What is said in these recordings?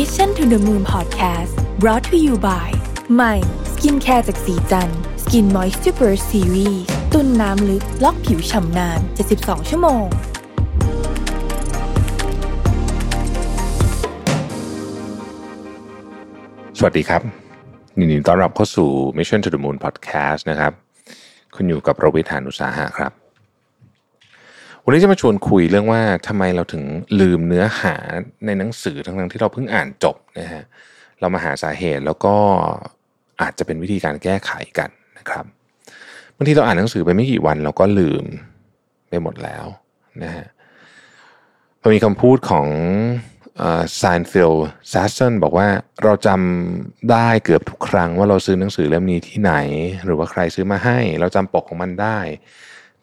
Mission to the Moon Podcast brought to you by ใหม่ skincare จากศรีจันทร์ Skin Moisture Burst Series ตุนน้ำลึกล็อกผิวฉ่ำนาน 72 ชั่วโมง สวัสดีครับยินดีต้อนรับเข้าสู่ Mission to the Moon Podcast นะครับ คุณอยู่กับรวิศ หาญอุตสาหะครับ วันนี้จะมาชวนคุยเรื่องว่าทำไมเราถึงลืมเนื้อหาในหนังสือทั้งๆที่เราเพิ่งอ่านจบนะฮะเรามาหาสาเหตุแล้วก็อาจจะเป็นวิธีการแก้ไขกันนะครับบางทีเราอ่านหนังสือไปไม่กี่วันเราก็ลืมไปหมดแล้วนะฮะพอมีคำพูดของซานฟิลแซสเซนบอกว่าเราจำได้เกือบทุกครั้งว่าเราซื้อหนังสือเล่มนี้ที่ไหน หรือว่าใครซื้อมาให้ เราจำปกของมันได้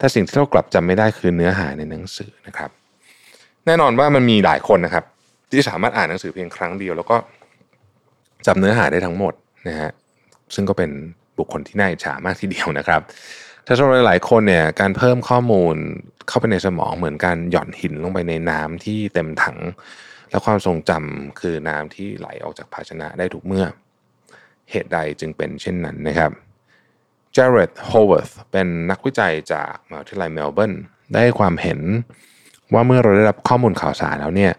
แต่สิ่งที่เรากลับจำไม่ได้คือเนื้อหาในหนังสือนะครับ แน่นอนว่ามันมีหลายคนนะครับ ที่สามารถอ่านหนังสือเพียงครั้งเดียว แล้วก็จำเนื้อหาได้ทั้งหมดนะฮะซึ่งก็เป็นบุคคลที่น่าอิจฉามากทีเดียวนะครับถ้าสำหรับหลายคนเนี่ยการเพิ่มข้อมูลเข้าไปในสมองเหมือนการหย่อนหินลงไปในน้ำที่เต็มถัง และความทรงจำคือน้ำที่ไหลออกจากภาชนะได้ทุกเมื่อ เหตุใดจึงเป็นเช่นนั้นนะครับ Jared Horvath เป็นนักวิจัยจากมหาวิทยาลัยเมลเบิร์นได้ความเห็นว่าเมื่อเราได้รับข้อมูลข่าวสารแล้วเนี่ย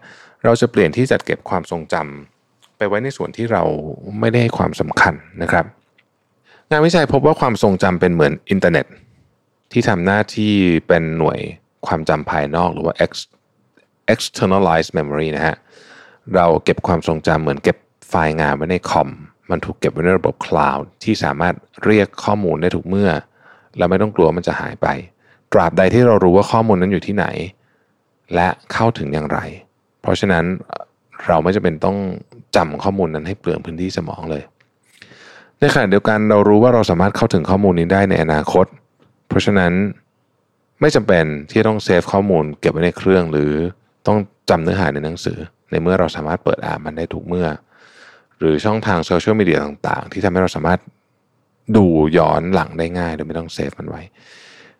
เราจะเปลี่ยนที่จัดเก็บความทรงจำไปไว้ในส่วนที่เราไม่ได้ให้ความสำคัญนะครับ งานวิจัยพบว่าความทรงจำเป็นเหมือนอินเทอร์เน็ต ที่ทำหน้าที่เป็นหน่วยความจำภายนอกหรือว่า externalized memory นะฮะเราเก็บความทรงจำเหมือนเก็บไฟล์งานไว้ในคอม มันถูกเก็บไว้ในระบบ cloud ที่สามารถเรียกข้อมูลได้ทุกเมื่อ เราไม่ต้องกลัวมันจะหายไป ตราบใดที่เรารู้ว่าข้อมูลนั้นอยู่ที่ไหน และเข้าถึงอย่างไร เพราะฉะนั้นเราไม่จำเป็นต้องจำข้อมูลนั้นให้เปลืองพื้นที่สมองเลย ในขณะเดียวกันเรารู้ว่าเราสามารถเข้าถึงข้อมูลนี้ได้ในอนาคต เพราะฉะนั้นไม่จำเป็นที่ต้อง save ข้อมูลเก็บไว้ในเครื่อง หรือต้องจำเนื้อหาในหนังสือ ในเมื่อเราสามารถเปิดอ่านมันได้ทุกเมื่อ หรือช่องทางโซเชียลมีเดียต่าง ๆ ที่ทำให้เราสามารถดูย้อนหลังได้ง่ายโดยไม่ต้องเซฟมันไว้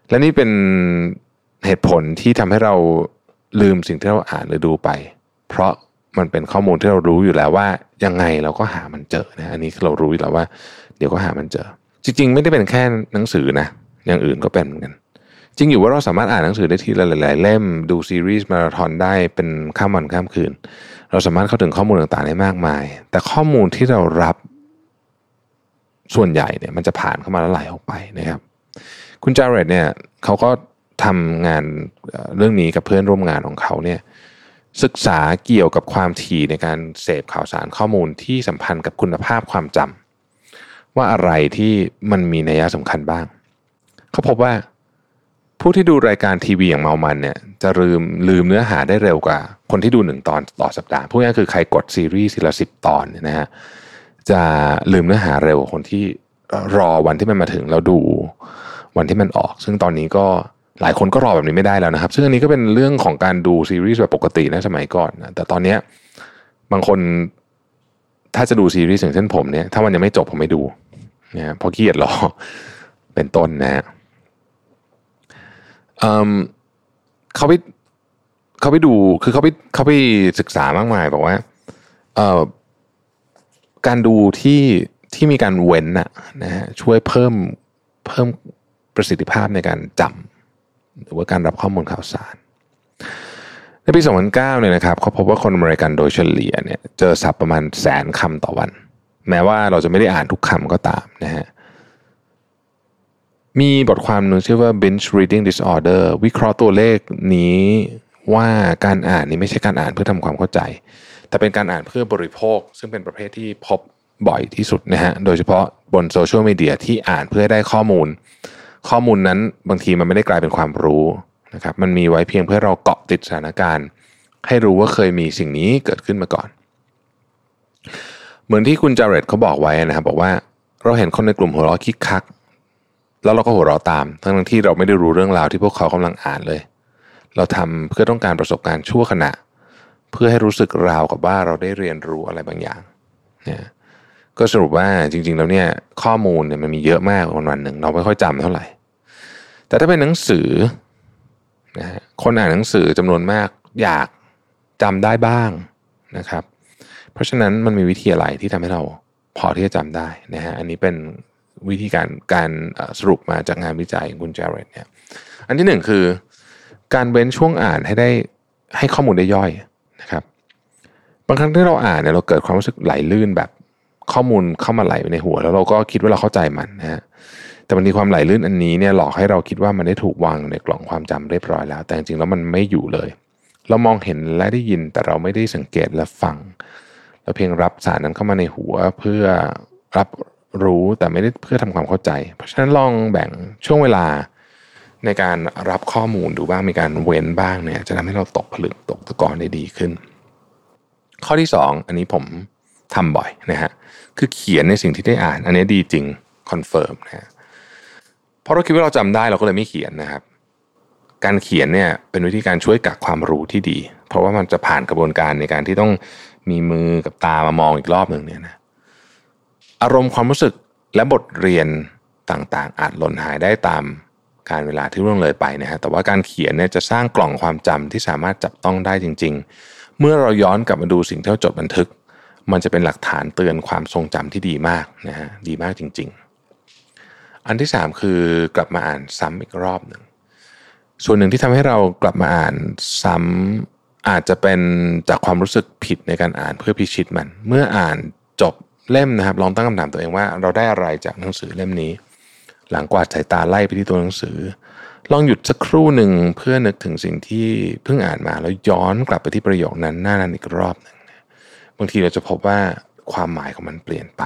และนี่เป็นเหตุผลที่ทำให้เราลืมสิ่งที่เราอ่านหรือดูไป เพราะมันเป็นข้อมูลที่เรารู้อยู่แล้วว่ายังไงเราก็หามันเจอนะอันนี้เรารู้อยู่แล้วว่า เดี๋ยวก็หามันเจอ จริง ๆ ไม่ได้เป็นแค่หนังสือนะอย่างอื่นก็เป็นเหมือนกัน จริงอยู่ว่าเราสามารถอ่านหนังสือได้ทีละหลาย ๆ เล่มดูซีรีส์มาราธอนได้เป็นข้ามวันข้ามคืน เราสามารถเข้าถึงข้อมูลต่างๆได้มากมาย แต่ข้อมูลที่เรารับส่วนใหญ่เนี่ยมันจะผ่านเข้ามาแล้วไหลออกไปนะครับ คุณจาร์เรตเนี่ยเขาก็ทำงานเรื่องนี้กับเพื่อนร่วมงานของเขาเนี่ยศึกษาเกี่ยวกับความถี่ในการเสพข่าวสารข้อมูลที่สัมพันธ์กับคุณภาพความจำว่าอะไรที่มันมีนัยสำคัญบ้าง เขาพบว่า ผู้ที่ดูรายการทีวีอย่างเมามันเนี่ยจะลืมลืมเนื้อหาได้เร็วกว่า คนที่ดูหนึ่งตอนต่อสัปดาห์พูดง่ายคือใครกดซีรีส์ทีละสิบตอนเนี่ยนะฮะจะลืมเนื้อหาเร็วคนที่รอวันที่มันมาถึงแล้วดูวันที่มันออก ซึ่งตอนนี้ก็หลายคนก็รอแบบนี้ไม่ได้แล้วนะครับ ซึ่งอันนี้ก็เป็นเรื่องของการดูซีรีส์แบบปกตินะสมัยก่อนนะแต่ตอนนี้บางคนถ้าจะดูซีรีส์อย่างเช่นผมเนี่ยถ้ามันยังไม่จบผมไม่ดูนะเพราะเกียดรอเป็นต้นนะฮะ เขาไปเขาไปดูคือเขาไปเขาไปศึกษามากมายบอกว่าเอ่อการดูที่ที่มีการเว้นนะนะฮะช่วยเพิ่มเพิ่มประสิทธิภาพในการจำหรือว่าการรับข้อมูลข่าวสาร ในปี 2009 เนี่ยนะครับเขาพบว่าคนอเมริกันโดยเฉลี่ยเนี่ยเจอศัพท์ประมาณแสนคำต่อวัน แม้ว่าเราจะไม่ได้อ่านทุกคำก็ตามนะฮะ มีบทความหนึ่งชื่อว่า binge reading disorder วิเคราะห์ตัวเลขนี้ว่าการอ่านนี้ไม่ใช่การอ่านเพื่อทำความเข้าใจ แต่เป็นการอ่านเพื่อบริโภค ซึ่งเป็นประเภทที่พบบ่อยที่สุดนะฮะโดยเฉพาะบนโซเชียลมีเดียที่อ่านเพื่อได้ข้อมูล ข้อมูลนั้นบางทีมันไม่ได้กลายเป็นความรู้นะครับมันมีไว้เพียงเพื่อเราเกาะติดสถานการณ์ ให้รู้ว่าเคยมีสิ่งนี้เกิดขึ้นมาก่อน เหมือนที่คุณจาร์เรตเขาบอกไว้นะครับบอกว่าเราเห็นคนในกลุ่มหัวเราะคิกคัก แล้วเราก็หัวเราะตาม ทั้งที่เราไม่ได้รู้เรื่องราวที่พวกเขากำลังอ่านเลย เราทำเพื่อต้องการประสบการณ์ชั่วขณะ เพื่อให้รู้สึกราวกับว่าเราได้เรียนรู้อะไรบางอย่างเนี่ยก็สรุปว่าจริง ๆ แล้วเนี่ยข้อมูลเนี่ยมันมีเยอะมากวันวันหนึ่งเราไม่ค่อยจำเท่าไหร่ แต่ถ้าเป็นหนังสือนะฮะคนอ่านหนังสือจำนวนมากอยากจำได้บ้างนะครับ เพราะฉะนั้นมันมีวิธีอะไรที่ทำให้เราพอที่จะจำได้นะฮะอันนี้เป็น วิธีการการสรุปมาจากงานวิจัยของคุณเจเรตเนี่ยอันที่หนึ่งคือ การเว้นช่วงอ่านให้ได้ให้ข้อมูลได้ย่อยนะครับ บางครั้งที่เราอ่านเนี่ยเราเกิดความรู้สึกไหลลื่นแบบข้อมูลเข้ามาไหลในหัว แล้วเราก็คิดว่าเราเข้าใจมันนะฮะแต่บางทีความไหลลื่นอันนี้เนี่ยหลอกให้เราคิดว่ามันได้ถูกวางในกล่องความจำเรียบร้อยแล้ว แต่จริงๆแล้วมันไม่อยู่เลย เรามองเห็นและได้ยินแต่เราไม่ได้สังเกตและฟังเราเพียงรับสารนั้นเข้ามาในหัวเพื่อรับ รู้แต่ไม่ได้เพื่อทำความเข้าใจ เพราะฉะนั้นลองแบ่งช่วงเวลาในการรับข้อมูลดูบ้างมีการเว้นบ้างเนี่ย จะทำให้เราตกผลึกตกตะกอนได้ดีขึ้น ข้อที่ 2 อันนี้ผมทำบ่อยนะฮะคือเขียนในสิ่งที่ได้อ่าน อันนี้ดีจริง confirm นะเพราะเราคิดว่าเราจำได้เราก็เลยไม่เขียนนะครับ การเขียนเนี่ยเป็นวิธีการช่วยกักความรู้ที่ดี เพราะว่ามันจะผ่านกระบวนการในการที่ต้องมีมือกับตามามองอีกรอบหนึ่งเนี่ยนะ อารมณ์ความรู้สึกและบทเรียนต่างๆ อาจหล่นหายได้ตามการเวลาที่ร่วงเลยไปนะฮะแต่ว่าการเขียนเนี่ยจะสร้างกล่องความจำที่สามารถจับต้องได้จริง ๆ เมื่อเราย้อนกลับมาดูสิ่งที่เราจดบันทึก มันจะเป็นหลักฐานเตือนความทรงจำที่ดีมากนะฮะดีมากจริง ๆ อันที่ 3 คือกลับมาอ่านซ้ำอีกรอบหนึ่งส่วนหนึ่งที่ทำให้เรากลับมาอ่านซ้ำอาจจะเป็นจากความรู้สึกผิดในการอ่านเพื่อพิชิตมัน เมื่ออ่านจบ เล่มนะครับ ลองตั้งคำถามตัวเองว่าเราได้อะไรจากหนังสือเล่มนี้ หลังกวาดสายตาไล่ไปที่ตัวหนังสือ ลองหยุดสักครู่หนึ่งเพื่อนึกถึงสิ่งที่เพิ่งอ่านมาแล้วย้อนกลับไปที่ประโยคนั้นหน้านั้นอีกรอบหนึ่งบางทีเราจะพบว่าความหมายของมันเปลี่ยนไป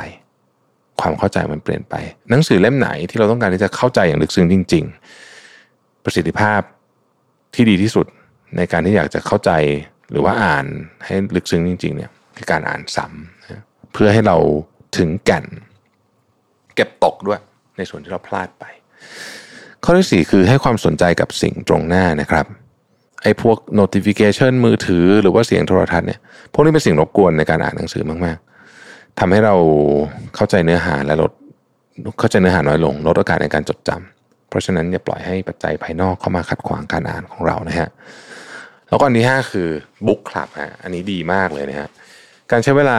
ความเข้าใจมันเปลี่ยนไป หนังสือเล่มไหนที่เราต้องการที่จะเข้าใจอย่างลึกซึ้งจริง ๆ ประสิทธิภาพที่ดีที่สุดในการที่อยากจะเข้าใจหรือว่าอ่านให้ลึกซึ้งจริง ๆ เนี่ยคือการอ่านซ้ำ เพื่อให้เราถึงแก่น เก็บตกด้วย ในส่วนที่เราพลาดไป ข้อที่สี่คือให้ความสนใจกับสิ่งตรงหน้านะครับไอ้พวก notification มือถือหรือว่าเสียงโทรทัศน์เนี่ยพวกนี้เป็นสิ่งรบกวนในการอ่านหนังสือมาก ๆทำให้เราเข้าใจเนื้อหาและลดเข้าใจเนื้อหาน้อยลง ลดโอกาสในการจดจำเพราะฉะนั้นอย่าปล่อยให้ปัจจัยภายนอกเข้ามาขัดขวางการอ่านของเรานะฮะแล้วก็อันที่ 5 คือบุ๊กคลับฮะอันนี้ดีมากเลยนะฮะการใช้เวลา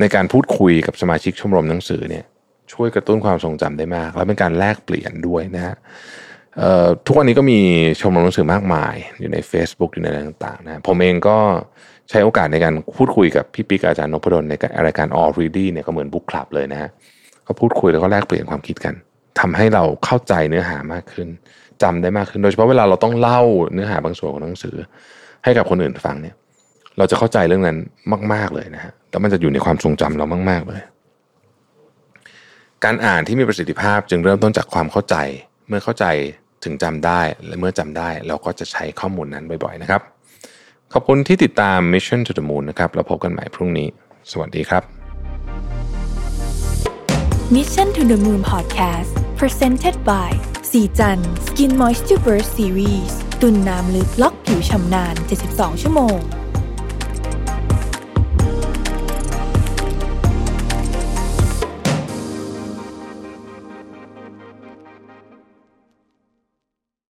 ในการพูดคุยกับสมาชิกชมรมหนังสือเนี่ยช่วยกระตุ้นความทรงจำได้มาก แล้วเป็นการแลกเปลี่ยนด้วยนะฮะทุกวันนี้ก็มีชมรมหนังสือมากมาย อยู่ใน Facebook อยู่ในอะไรต่างๆนะผมเองก็ใช้โอกาสในการพูดคุยกับพี่ปิ๊กอาจารย์นพดลในรายการ All Ready เนี่ยก็เหมือนบุ๊กคลับเลยนะฮะก็พูดคุยแล้วก็แลกเปลี่ยนความคิดกันทำให้เราเข้าใจเนื้อหามากขึ้นจำได้มากขึ้น โดยเฉพาะเวลาเราต้องเล่าเนื้อหาบางส่วนของหนังสือ ให้กับคนอื่นฟังเนี่ย เราจะเข้าใจเรื่องนั้นมาก ๆเลยนะฮะแล้วมันจะอยู่ในความทรงจำเรามาก ๆเลย การอ่านที่มีประสิทธิภาพจึงเริ่มต้นจากความเข้าใจ เมื่อเข้าใจถึงจำได้และเมื่อจำได้ เราก็จะใช้ข้อมูลนั้นบ่อยๆนะครับ ขอบคุณที่ติดตาม Mission to the Moon นะครับเราพบกันใหม่พรุ่งนี้ สวัสดีครับ Mission to the Moon Podcast Presented by สีจัน Skin Moisture Burst Series ตุนน้ำลึกล็อกผิวชำนาน 72 ชั่วโมง